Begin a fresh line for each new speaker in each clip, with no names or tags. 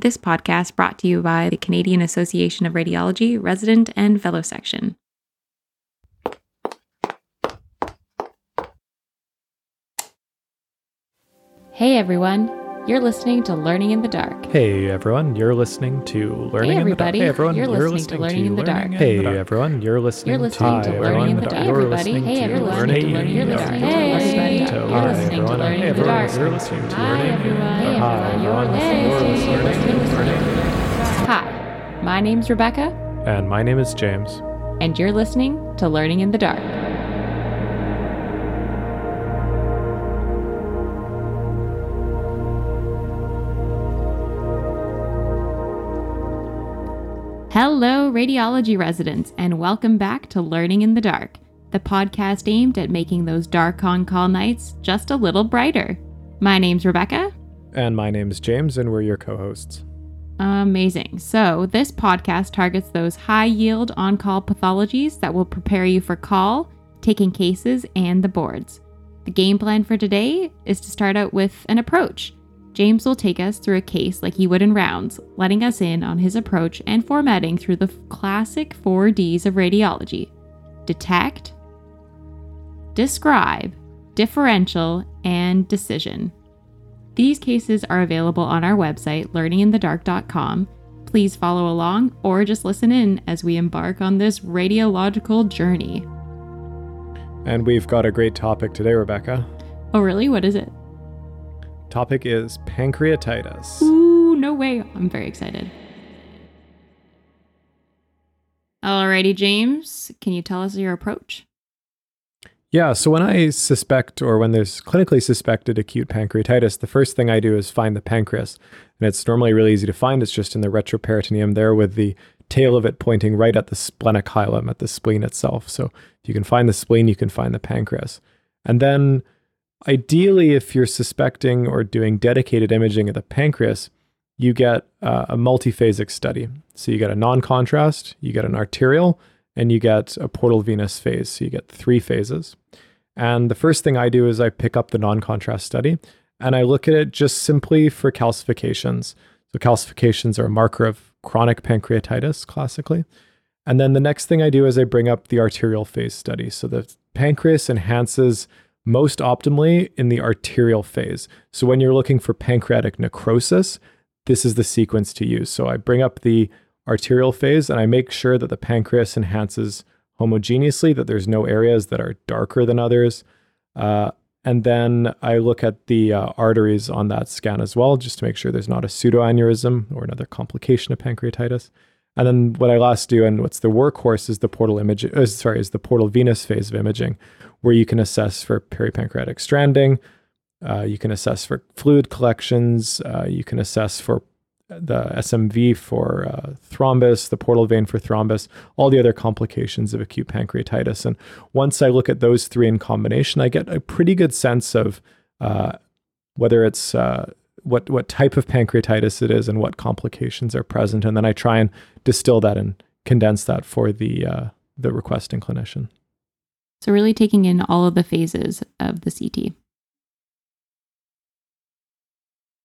This podcast brought to you by the Canadian Association of Radiology Resident and Fellow Section. Hey everyone, you're listening to Learning in the Dark.
Hey everyone, you're listening to Learning
Hey
in the Dark. Hey everyone,
you're listening to Learning in the Dark.
Hey everyone, you're listening.
You're listening
to
to Learning in the Dark. Everybody, hey everyone, you're listening to Learning in the Dark.
listening
You're
to
listening to
Hey
Learning in the
everyone,
Dark.
You're listening to Learning in the Dark. Hi,
listening
everyone,
to
you're listening to Learning in the
Hi, my name's Rebecca,
And my name is James.
and you're listening to Learning in the Dark. Hello, radiology residents, and welcome back to Learning in the Dark, the podcast aimed at making those dark on call nights just a little brighter. My name's Rebecca.
And my name's James, and we're your co-hosts.
Amazing. So, this podcast targets those high yield on call pathologies that will prepare you for call, taking cases, and the boards. The game plan for today is to start out with an approach. James will take us through a case like he would in rounds, letting us in on his approach and formatting through the classic 4Ds of radiology detect, describe, differential, and decision. These cases are available on our website, learninginthedark.com. Please follow along or just listen in as we embark on this radiological journey.
And we've got a great topic today, Rebecca.
Oh, really? What is it?
Topic is pancreatitis.
Ooh, no way. I'm very excited. Alrighty, James, can you tell us your approach?
Yeah, so when I suspect or when there's clinically suspected acute pancreatitis, the first thing I do is find the pancreas. And it's normally really easy to find. It's just in the retroperitoneum there with the tail of it pointing right at the splenic hilum, at the spleen itself. So if you can find the spleen, you can find the pancreas. And then ideally, if you're suspecting or doing dedicated imaging of the pancreas, you get uh, a multiphasic study. So you get a non contrast, you get an arterial, and you get a portal venous phase. So you get three phases. And the first thing I do is I pick up the non contrast study and I look at it just simply for calcifications. So calcifications are a marker of chronic pancreatitis, classically. And then the next thing I do is I bring up the arterial phase study. So the pancreas enhances most optimally in the arterial phase. So when you're looking for pancreatic necrosis, this is the sequence to use. So I bring up the arterial phase and I make sure that the pancreas enhances homogeneously, that there's no areas that are darker than others. Uh, and then I look at the uh, arteries on that scan as well, just to make sure there's not a pseudoaneurysm or another complication of pancreatitis. And then what I last do, and what's the workhorse, is the portal image. Uh, sorry, is the portal venous phase of imaging, where you can assess for peripancreatic stranding. Uh, you can assess for fluid collections. Uh, you can assess for the SMV for uh, thrombus, the portal vein for thrombus, all the other complications of acute pancreatitis. And once I look at those three in combination, I get a pretty good sense of uh, whether it's uh, what what type of pancreatitis it is and what complications are present. And then I try and distill that and condense that for the uh, the requesting clinician.
So, really taking in all of the phases of the CT.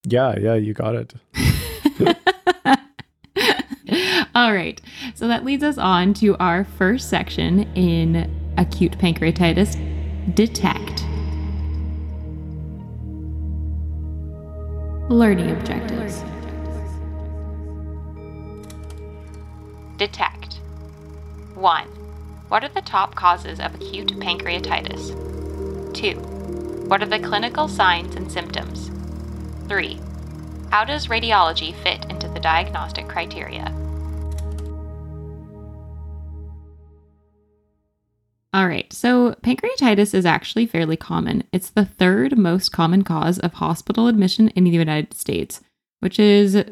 Yeah, yeah, you got it.
All right. So that leads us on to our first section in acute pancreatitis detect. Learning objectives. Detect. 1. What are the top causes of acute pancreatitis? 2. What are the clinical signs and symptoms? 3. How does radiology fit into the diagnostic criteria? All right, so pancreatitis is actually fairly common. It's the third most common cause of hospital admission in the United States, which is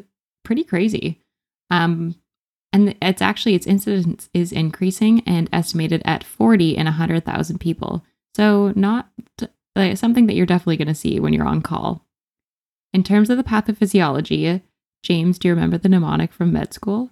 pretty crazy. Um, and it's actually its incidence is increasing and estimated at 40 in 100,000 people. So not like, something that you're definitely going to see when you're on call. In terms of the pathophysiology, James, do you remember the mnemonic from med school?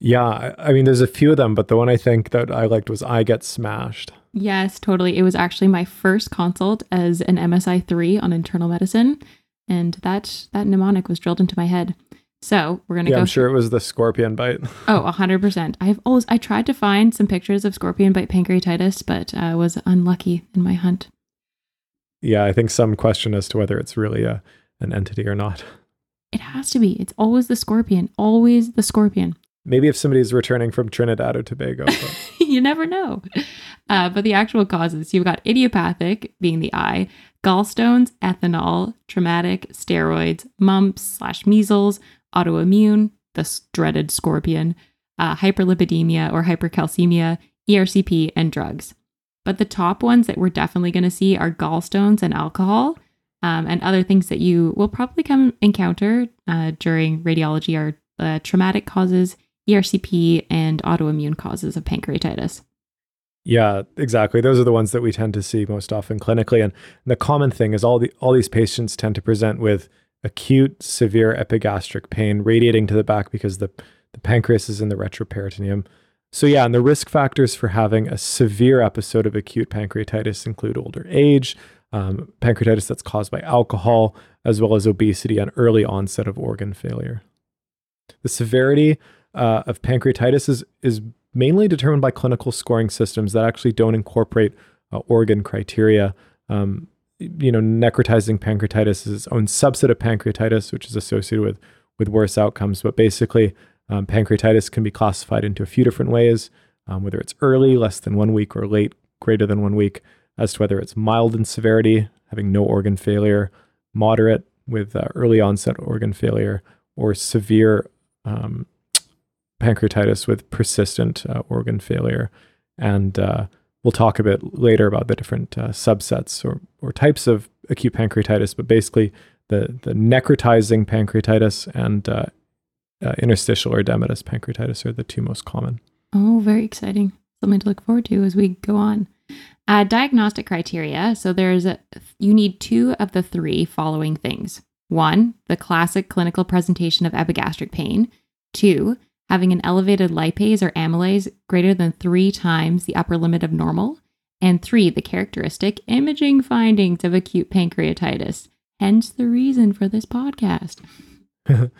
Yeah, I, mean, there's a few of them, but the one I think that I liked was "I get smashed."
Yes, totally. It was actually my first consult as an MSI 3 on internal medicine, and that that mnemonic was drilled into my head. So we're gonna
Yeah,
go.
I'm sure it was the scorpion bite.
Oh, hundred percent. I've always I tried to find some pictures of scorpion bite pancreatitis, but I was unlucky in my hunt.
yeah, I think some question as to whether it's really a an entity or not.
It has to be. It's always the scorpion. Always the scorpion.
Maybe if somebody's returning from Trinidad or Tobago.
You never know. Uh, but the actual causes you've got idiopathic, being the eye, gallstones, ethanol, traumatic, steroids, mumps slash measles, autoimmune, the dreaded scorpion, uh, hyperlipidemia or hypercalcemia, ERCP, and drugs. But the top ones that we're definitely going to see are gallstones and alcohol. Um, and other things that you will probably come encounter uh, during radiology are uh, traumatic causes, ERCP, and autoimmune causes of pancreatitis.
yeah, exactly. Those are the ones that we tend to see most often clinically. And the common thing is all the all these patients tend to present with acute severe epigastric pain radiating to the back because the, the pancreas is in the retroperitoneum. So yeah, and the risk factors for having a severe episode of acute pancreatitis include older age, um, pancreatitis that's caused by alcohol, as well as obesity and early onset of organ failure. The severity uh, of pancreatitis is, is mainly determined by clinical scoring systems that actually don't incorporate uh, organ criteria. Um, you know, necrotizing pancreatitis is its own subset of pancreatitis, which is associated with with worse outcomes. But basically, um, pancreatitis can be classified into a few different ways, um, whether it's early, less than one week, or late, greater than one week, as to whether it's mild in severity, having no organ failure, moderate with uh, early onset organ failure, or severe um, pancreatitis with persistent uh, organ failure. And uh, we'll talk a bit later about the different uh, subsets or, or types of acute pancreatitis, but basically the, the necrotizing pancreatitis and uh, uh, interstitial or edematous pancreatitis are the two most common.
Oh, very exciting. Something to look forward to as we go on. Uh, diagnostic criteria. So there's a, you need two of the three following things. One, the classic clinical presentation of epigastric pain. Two, having an elevated lipase or amylase greater than three times the upper limit of normal. And three, the characteristic imaging findings of acute pancreatitis. Hence the reason for this podcast.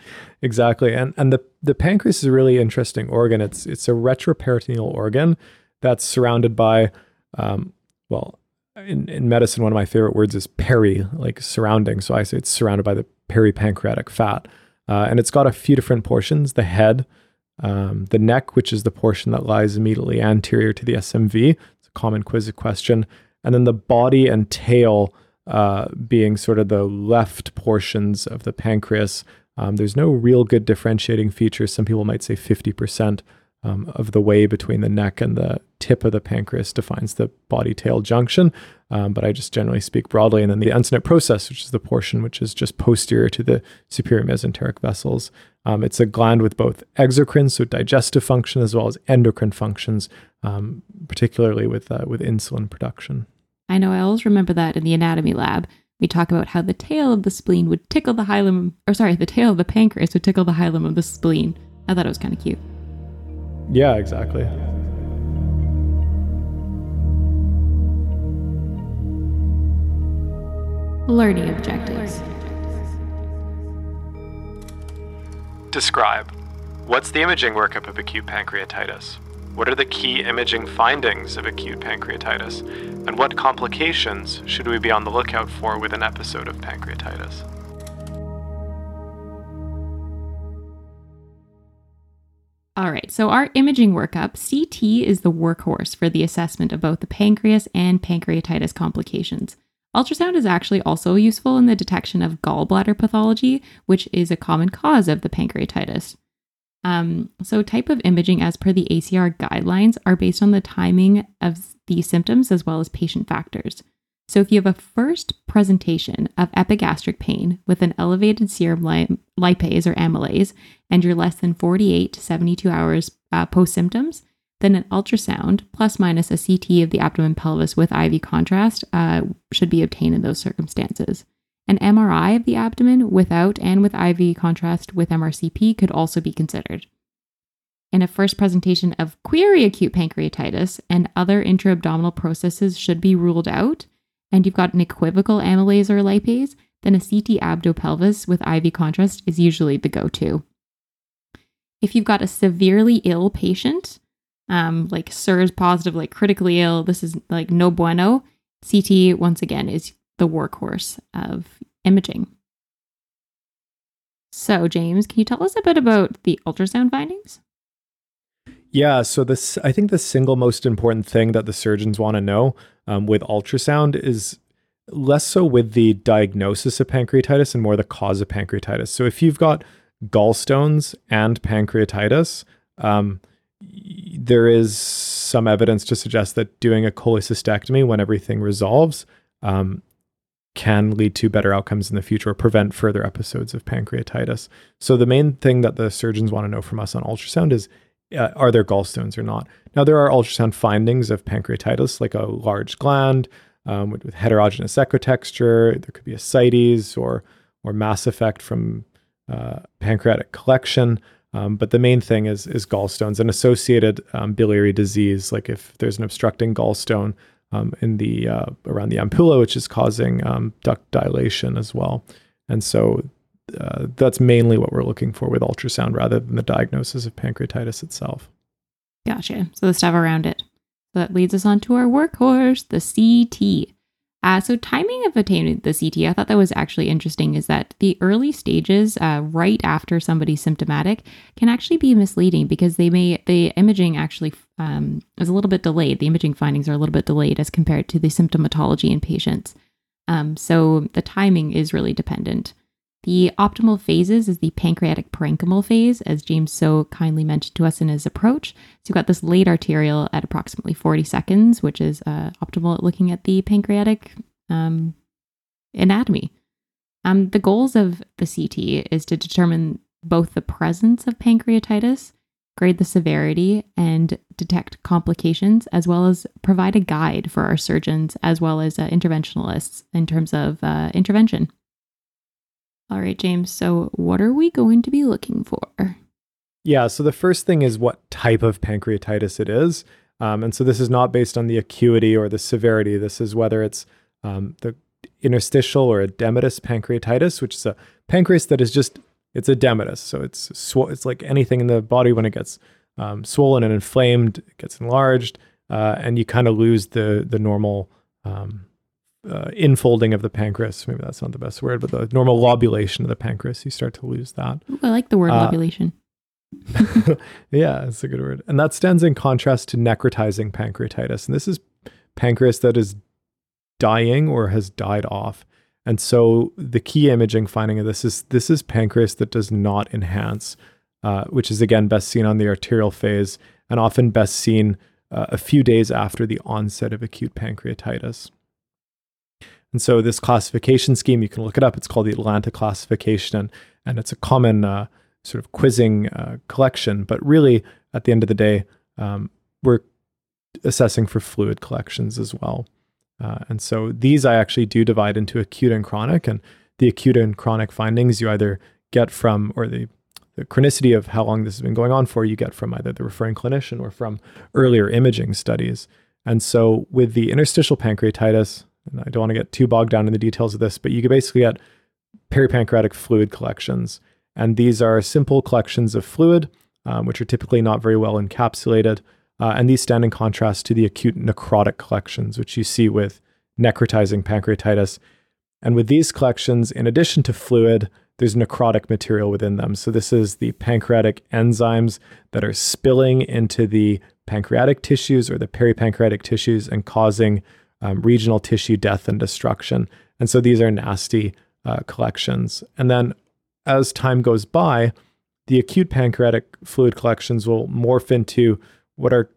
exactly. And and the, the pancreas is a really interesting organ. It's it's a retroperitoneal organ that's surrounded by um, well, in, in medicine, one of my favorite words is peri, like surrounding. So I say it's surrounded by the peripancreatic fat. Uh, and it's got a few different portions the head, um, the neck, which is the portion that lies immediately anterior to the SMV. It's a common quiz question. And then the body and tail uh, being sort of the left portions of the pancreas. Um, there's no real good differentiating features. Some people might say 50% um, of the way between the neck and the tip of the pancreas defines the body tail junction. Um, but I just generally speak broadly. And then the uncinate process, which is the portion which is just posterior to the superior mesenteric vessels. Um, it's a gland with both exocrine, so digestive function, as well as endocrine functions, um, particularly with uh, with insulin production.
I know I always remember that in the anatomy lab. We talk about how the tail of the spleen would tickle the hilum, or sorry, the tail of the pancreas would tickle the hilum of the spleen. I thought it was kind of cute.
Yeah, exactly.
Learning objectives.
Describe. What's the imaging workup of acute pancreatitis? What are the key imaging findings of acute pancreatitis? And what complications should we be on the lookout for with an episode of pancreatitis?
All right, so our imaging workup, CT is the workhorse for the assessment of both the pancreas and pancreatitis complications. Ultrasound is actually also useful in the detection of gallbladder pathology, which is a common cause of the pancreatitis. Um, so, type of imaging as per the ACR guidelines are based on the timing of the symptoms as well as patient factors. So, if you have a first presentation of epigastric pain with an elevated serum li- lipase or amylase, and you're less than 48 to 72 hours uh, post symptoms, then an ultrasound plus minus a CT of the abdomen pelvis with IV contrast uh, should be obtained in those circumstances. An MRI of the abdomen without and with IV contrast with MRCP could also be considered. In a first presentation of query acute pancreatitis and other intra-abdominal processes should be ruled out, and you've got an equivocal amylase or lipase, then a CT abdo pelvis with IV contrast is usually the go to. If you've got a severely ill patient, um, like SIRS positive, like critically ill, this is like no bueno. CT, once again, is the workhorse of imaging. So, James, can you tell us a bit about the ultrasound findings?
Yeah, so this I think the single most important thing that the surgeons want to know um, with ultrasound is less so with the diagnosis of pancreatitis and more the cause of pancreatitis. So if you've got gallstones and pancreatitis, um, there is some evidence to suggest that doing a cholecystectomy when everything resolves um, can lead to better outcomes in the future or prevent further episodes of pancreatitis. So the main thing that the surgeons want to know from us on ultrasound is uh, are there gallstones or not? Now, there are ultrasound findings of pancreatitis, like a large gland um, with, with, heterogeneous echotexture. There could be ascites or, or mass effect from uh, pancreatic collection. Um, but the main thing is, is gallstones and associated um, biliary disease, like if there's an obstructing gallstone um, in the uh, around the ampulla, which is causing um, duct dilation as well. And so uh, that's mainly what we're looking for with ultrasound rather than the diagnosis of pancreatitis itself.
Gotcha. So the stuff around it. So that leads us on to our workhorse, the CT. Uh, so timing of attaining the CT, I thought that was actually interesting. Is that the early stages, uh, right after somebody's symptomatic, can actually be misleading because they may the imaging actually um, is a little bit delayed. The imaging findings are a little bit delayed as compared to the symptomatology in patients. Um, so the timing is really dependent. The optimal phases is the pancreatic parenchymal phase, as James so kindly mentioned to us in his approach. So you've got this late arterial at approximately 40 seconds, which is uh, optimal at looking at the pancreatic um, anatomy. Um, the goals of the CT is to determine both the presence of pancreatitis, grade the severity, and detect complications, as well as provide a guide for our surgeons as well as uh, interventionalists in terms of uh, intervention. All right, James. So, what are we going to be looking for?
Yeah. So, the first thing is what type of pancreatitis it is. Um, and so, this is not based on the acuity or the severity. This is whether it's um, the interstitial or edematous pancreatitis, which is a pancreas that is just, it's edematous. So, it's, sw- it's like anything in the body when it gets um, swollen and inflamed, it gets enlarged, uh, and you kind of lose the, the normal um, uh, infolding of the pancreas. Maybe that's not the best word, but the normal lobulation of the pancreas, you start to lose that.
Ooh, I like the word uh, lobulation.
yeah, it's a good word. And that stands in contrast to necrotizing pancreatitis. And this is pancreas that is dying or has died off. And so the key imaging finding of this is this is pancreas that does not enhance, uh, which is again best seen on the arterial phase and often best seen uh, a few days after the onset of acute pancreatitis. And so this classification scheme, you can look it up. It's called the Atlanta classification, and, it's a common uh, sort of quizzing uh, collection. But really, at the end of the day, um, we're assessing for fluid collections as well. Uh, and so these I actually do divide into acute and chronic. And the acute and chronic findings you either get from, or the, the chronicity of how long this has been going on for, you get from either the referring clinician or from earlier imaging studies. And so with the interstitial pancreatitis, and I don't want to get too bogged down in the details of this, but you can basically get peripancreatic fluid collections. And these are simple collections of fluid, um, which are typically not very well encapsulated. Uh, and these stand in contrast to the acute necrotic collections, which you see with necrotizing pancreatitis. And with these collections, in addition to fluid, there's necrotic material within them. So this is the pancreatic enzymes that are spilling into the pancreatic tissues or the peripancreatic tissues and causing um, regional tissue death and destruction. And so these are nasty uh, collections. And then as time goes by, the acute pancreatic fluid collections will morph into what are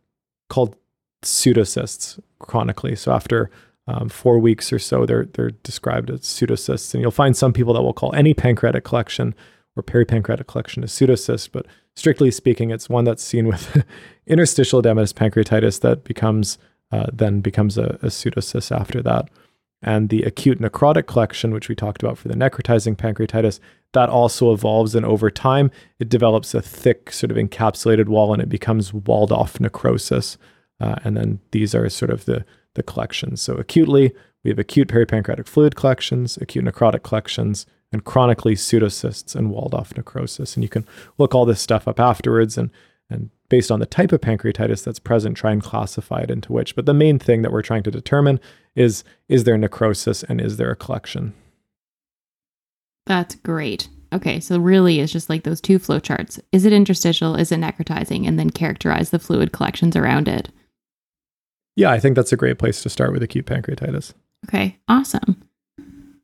called pseudocysts chronically. So after um, four weeks or so, they're they're described as pseudocysts. And you'll find some people that will call any pancreatic collection or peripancreatic collection a pseudocyst, but strictly speaking, it's one that's seen with interstitial edematous pancreatitis that becomes uh, then becomes a, a pseudocyst after that. And the acute necrotic collection, which we talked about for the necrotizing pancreatitis, that also evolves. And over time, it develops a thick, sort of encapsulated wall and it becomes walled off necrosis. Uh, and then these are sort of the, the collections. So acutely, we have acute peripancreatic fluid collections, acute necrotic collections, and chronically pseudocysts and walled off necrosis. And you can look all this stuff up afterwards and, and based on the type of pancreatitis that's present, try and classify it into which. But the main thing that we're trying to determine is is there necrosis and is there a collection?
That's great. Okay, so really it's just like those two flow charts. Is it interstitial? Is it necrotizing? And then characterize the fluid collections around it.
Yeah, I think that's a great place to start with acute pancreatitis.
Okay, awesome.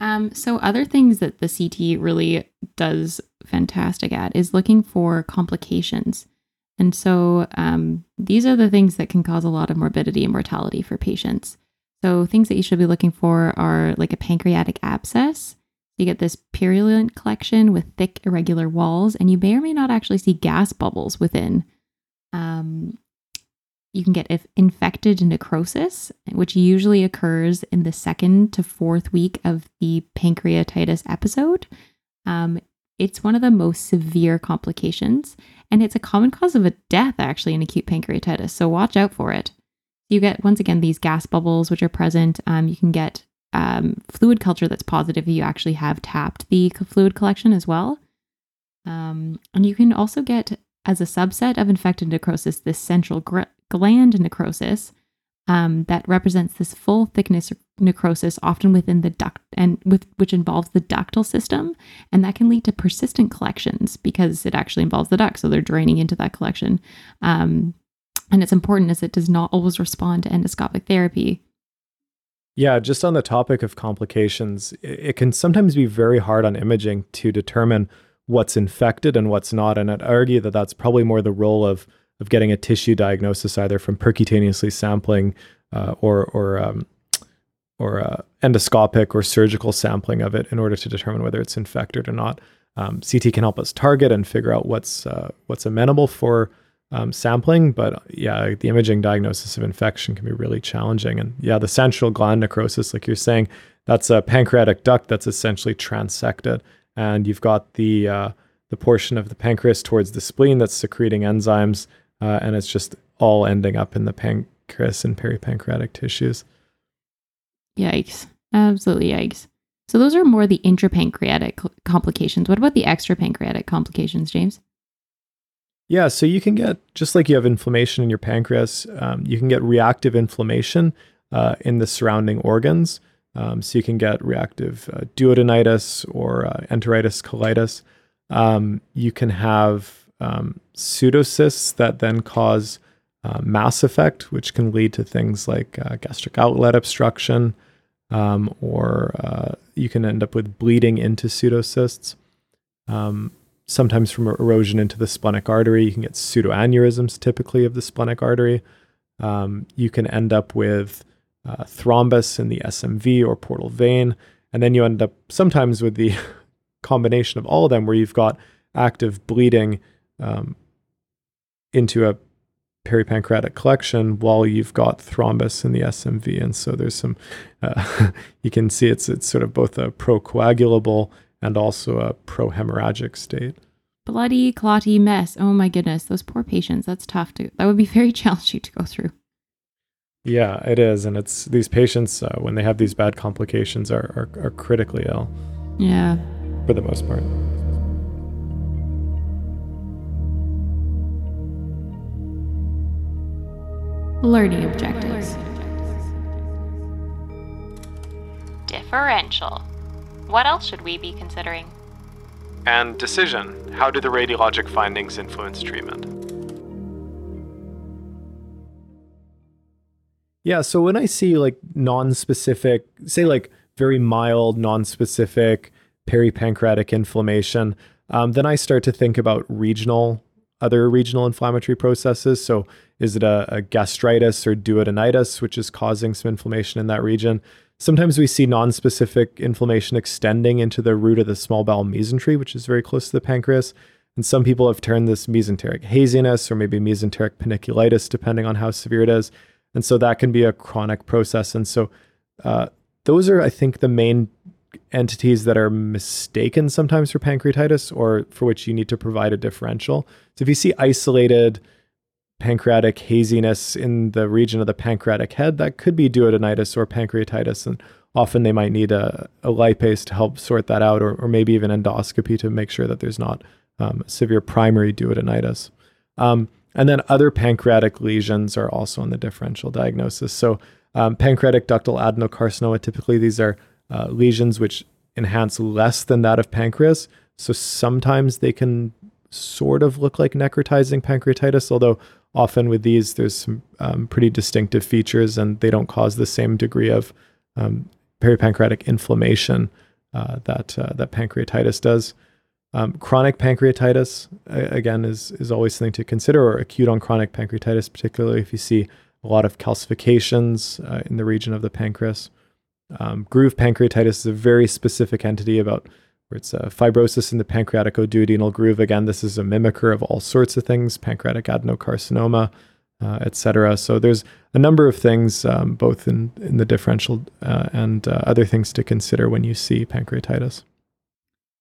Um, so other things that the CT really does fantastic at is looking for complications. And so um, these are the things that can cause a lot of morbidity and mortality for patients. So things that you should be looking for are like a pancreatic abscess. You get this purulent collection with thick, irregular walls, and you may or may not actually see gas bubbles within. Um, you can get infected necrosis, which usually occurs in the second to fourth week of the pancreatitis episode. Um, it's one of the most severe complications, and it's a common cause of a death actually in acute pancreatitis. So watch out for it. You get once again these gas bubbles which are present. Um, you can get um, fluid culture that's positive if you actually have tapped the fluid collection as well. Um, and you can also get, as a subset of infected necrosis, this central gr- gland necrosis um, that represents this full thickness necrosis, often within the duct and with which involves the ductal system, and that can lead to persistent collections because it actually involves the duct, so they're draining into that collection. Um, and it's important as it does not always respond to endoscopic therapy.
Yeah, just on the topic of complications, it can sometimes be very hard on imaging to determine what's infected and what's not. And I'd argue that that's probably more the role of of getting a tissue diagnosis either from percutaneously sampling uh, or or um, or uh, endoscopic or surgical sampling of it in order to determine whether it's infected or not. Um, CT can help us target and figure out what's uh, what's amenable for um, sampling, but yeah, the imaging diagnosis of infection can be really challenging. And yeah, the central gland necrosis, like you're saying, that's a pancreatic duct that's essentially transected, and you've got the uh, the portion of the pancreas towards the spleen that's secreting enzymes uh, and it's just all ending up in the pancreas and peripancreatic tissues.
Yikes. Absolutely yikes. So those are more the intrapancreatic complications. What about the extrapancreatic complications, James?
Yeah, so you can get, just like you have inflammation in your pancreas, um, you can get reactive inflammation uh, in the surrounding organs. Um, so you can get reactive uh, duodenitis or uh, enteritis colitis. Um, you can have um, pseudocysts that then cause uh, mass effect, which can lead to things like uh, gastric outlet obstruction, um, or uh, you can end up with bleeding into pseudocysts. Um, sometimes from erosion into the splenic artery, you can get pseudoaneurysms typically of the splenic artery. Um, you can end up with uh, thrombus in the SMV or portal vein. And then you end up sometimes with the combination of all of them where you've got active bleeding um, into a peripancreatic collection while you've got thrombus in the SMV. And so there's some, uh, you can see it's, it's sort of both a procoagulable and also a prohemorrhagic state.
Bloody, clotty mess. Oh my goodness. Those poor patients. That's tough to, that would be very challenging to go through.
Yeah, it is. And it's these patients, uh, when they have these bad complications, are, are, are critically ill.
Yeah.
For the most part.
Learning objectives. Differential. What else should we be considering?
And decision. How do the radiologic findings influence treatment? Yeah, so when I see like non-specific, say like very mild, non-specific peripancreatic inflammation, um, then I start to think about regional other regional inflammatory processes. So, is it a, a, gastritis or duodenitis, which is causing some inflammation in that region? Sometimes we see non-specific inflammation extending into the root of the small bowel mesentery, which is very close to the pancreas. And some people have turned this mesenteric haziness or maybe mesenteric panniculitis, depending on how severe it is. And so that can be a chronic process. And so uh, those are, I think, the main entities that are mistaken sometimes for pancreatitis or for which you need to provide a differential. So if you see isolated pancreatic haziness in the region of the pancreatic head, that could be duodenitis or pancreatitis. And often they might need a, a lipase to help sort that out, or, or maybe even endoscopy to make sure that there's not um, severe primary duodenitis. Um, and then other pancreatic lesions are also in the differential diagnosis. So, um, pancreatic ductal adenocarcinoma, typically these are uh, lesions which enhance less than that of pancreas. So, sometimes they can sort of look like necrotizing pancreatitis, although often with these, there's some um, pretty distinctive features and they don't cause the same degree of um, peripancreatic inflammation uh, that, uh, that pancreatitis does. Um, chronic pancreatitis, again, is, is always something to consider, or acute on chronic pancreatitis, particularly if you see a lot of calcifications uh, in the region of the pancreas. Um, groove pancreatitis is a very specific entity about where it's a fibrosis in the pancreatic pancreaticoduodenal groove. Again, this is a mimicker of all sorts of things, pancreatic adenocarcinoma, uh, etc. So there's a number of things, um, both in, in the differential uh, and uh, other things to consider when you see pancreatitis.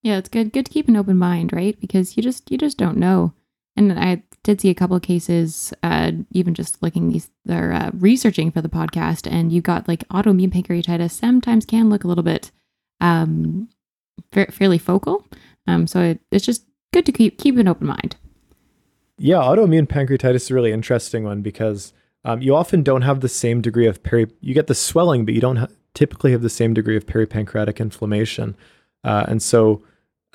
Yeah, it's good good to keep an open mind, right? Because you just you just don't know. And I did see a couple of cases, uh, even just looking these, they're uh, researching for the podcast, and you got like autoimmune pancreatitis. Sometimes can look a little bit um, fairly focal. Um, so it, it's just good to keep keep an open mind.
Yeah, autoimmune pancreatitis is a really interesting one because um, you often don't have the same degree of peri. You get the swelling, but you don't ha- typically have the same degree of peripancreatic inflammation, uh, and so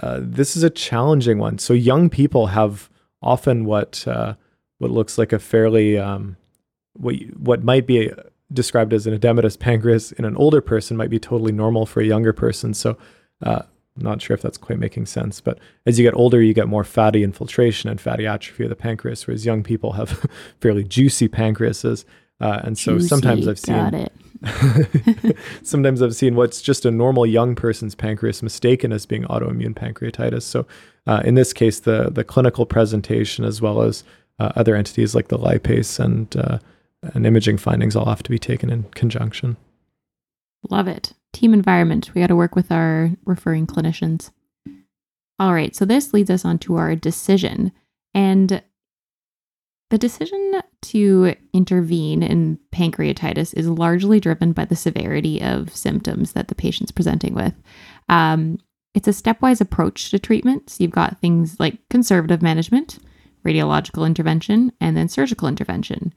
uh, this is a challenging one. So young people have often what uh, what looks like a fairly um, what what might be described as an edematous pancreas in an older person might be totally normal for a younger person. So uh, I'm not sure if that's quite making sense, but as you get older, you get more fatty infiltration and fatty atrophy of the pancreas, whereas young people have fairly juicy pancreases. Uh, and so juicy, sometimes I've seen Sometimes I've seen what's just a normal young person's pancreas mistaken as being autoimmune pancreatitis. So, uh, in this case, the the clinical presentation as well as uh, other entities like the lipase and uh, and imaging findings all have to be taken in conjunction.
Love it. Team environment. We got to work with our referring clinicians. All right. So this leads us on to our decision. And the decision to intervene in pancreatitis is largely driven by the severity of symptoms that the patient's presenting with. Um, it's a stepwise approach to treatment. So you've got things like conservative management, radiological intervention, and then surgical intervention.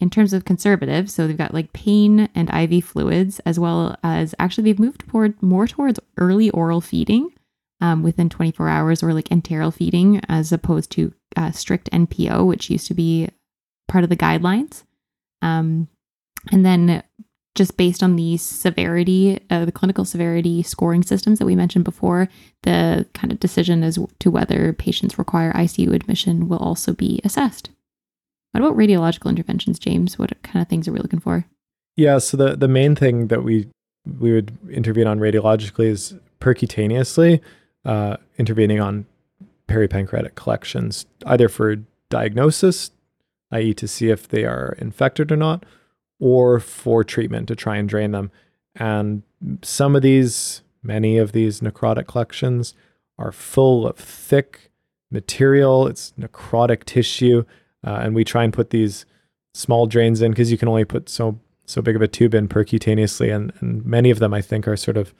In terms of conservative, so they've got like pain and IV fluids, as well as actually they've moved toward more towards early oral feeding um, within 24 hours or like enteral feeding as opposed to uh, strict NPO, which used to be part of the guidelines. Um, and then just based on the severity, uh, the clinical severity scoring systems that we mentioned before, the kind of decision as to whether patients require ICU admission will also be assessed. What about radiological interventions, James? What kind of things are we looking for?
Yeah, so the, the main thing that we we would intervene on radiologically is percutaneously, uh, intervening on peripancreatic collections, either for diagnosis, i.e., to see if they are infected or not, or for treatment to try and drain them. And some of these, many of these necrotic collections are full of thick material, it's necrotic tissue. Uh, and we try and put these small drains in because you can only put so so big of a tube in percutaneously, and, and many of them I think are sort of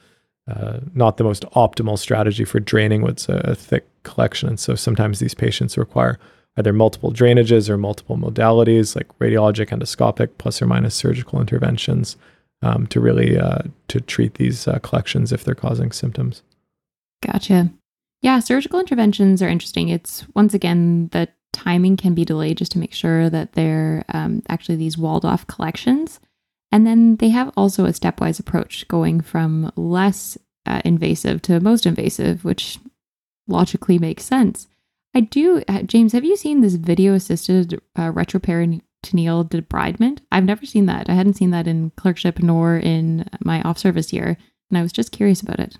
uh, not the most optimal strategy for draining what's a, a, thick collection. And so sometimes these patients require either multiple drainages or multiple modalities like radiologic, endoscopic, plus or minus surgical interventions um, to really uh, to treat these uh, collections if they're causing symptoms.
Gotcha. Yeah, surgical interventions are interesting. It's once again the timing can be delayed just to make sure that they're um, actually these walled off collections and then they have also a stepwise approach going from less uh, invasive to most invasive, which logically makes sense. I do, uh, James, have you seen this video assisted uh, retroperitoneal debridement? I've never seen that. I hadn't seen that in clerkship nor in my off service year. And I was just curious about it.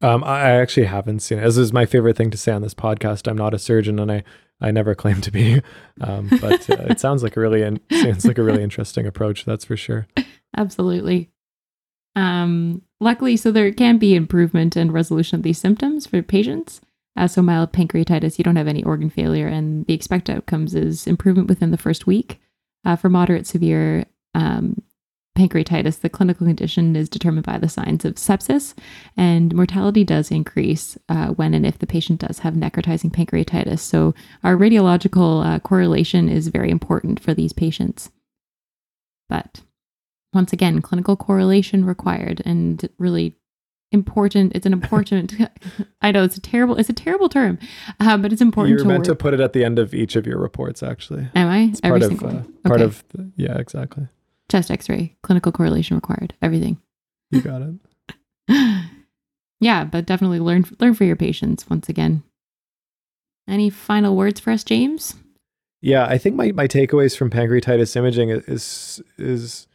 Um, I actually haven't seen it. This is my favorite thing to say on this podcast. I'm not a surgeon, and I I never claim to be, um, but uh, it sounds like a really in, sounds like a really interesting approach. That's for sure.
Absolutely. Um, luckily, so there can be improvement and resolution of these symptoms for patients. Uh, so mild pancreatitis, you don't have any organ failure, and the expected outcomes is improvement within the first week. Uh, for moderate severe, um, pancreatitis, the clinical condition is determined by the signs of sepsis, and mortality does increase uh, when and if the patient does have necrotizing pancreatitis. So, our radiological uh, correlation is very important for these patients. But once again, clinical correlation required, and really important. It's an important. I know it's a terrible. It's a terrible term, uh, but it's important.
You're
to
meant
work.
to put it at the end of each of your reports, actually.
Am I?
It's
Every
part of uh,
one.
part of the, yeah, exactly.
Chest X-ray, clinical correlation required. Everything.
You got it.
yeah, but definitely learn learn for your patients once again. Any final words for us, James?
Yeah, I think my, my takeaways from pancreatitis imaging is is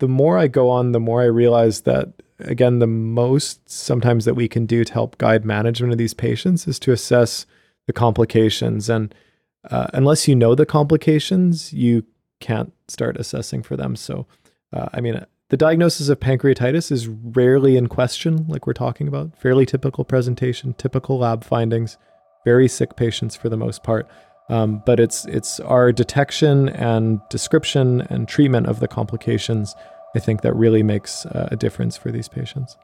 the more I go on, the more I realize that again, the most sometimes that we can do to help guide management of these patients is to assess the complications. And uh, unless you know the complications, you can't start assessing for them. So, uh, I mean, the diagnosis of pancreatitis is rarely in question, like we're talking about. Fairly typical presentation, typical lab findings, very sick patients for the most part. Um, but it's it's our detection and description and treatment of the complications. I think that really makes uh, a difference for these patients.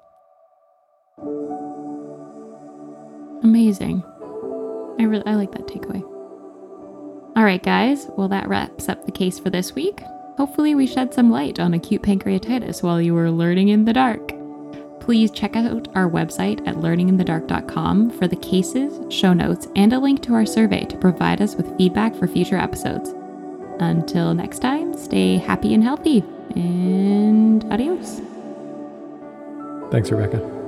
Amazing. I really I like that takeaway. All right, guys. Well, that wraps up the case for this week. Hopefully, we shed some light on acute pancreatitis while you were learning in the dark. Please check out our website at learninginthedark.com for the cases, show notes, and a link to our survey to provide us with feedback for future episodes. Until next time, stay happy and healthy, and adios.
Thanks, Rebecca.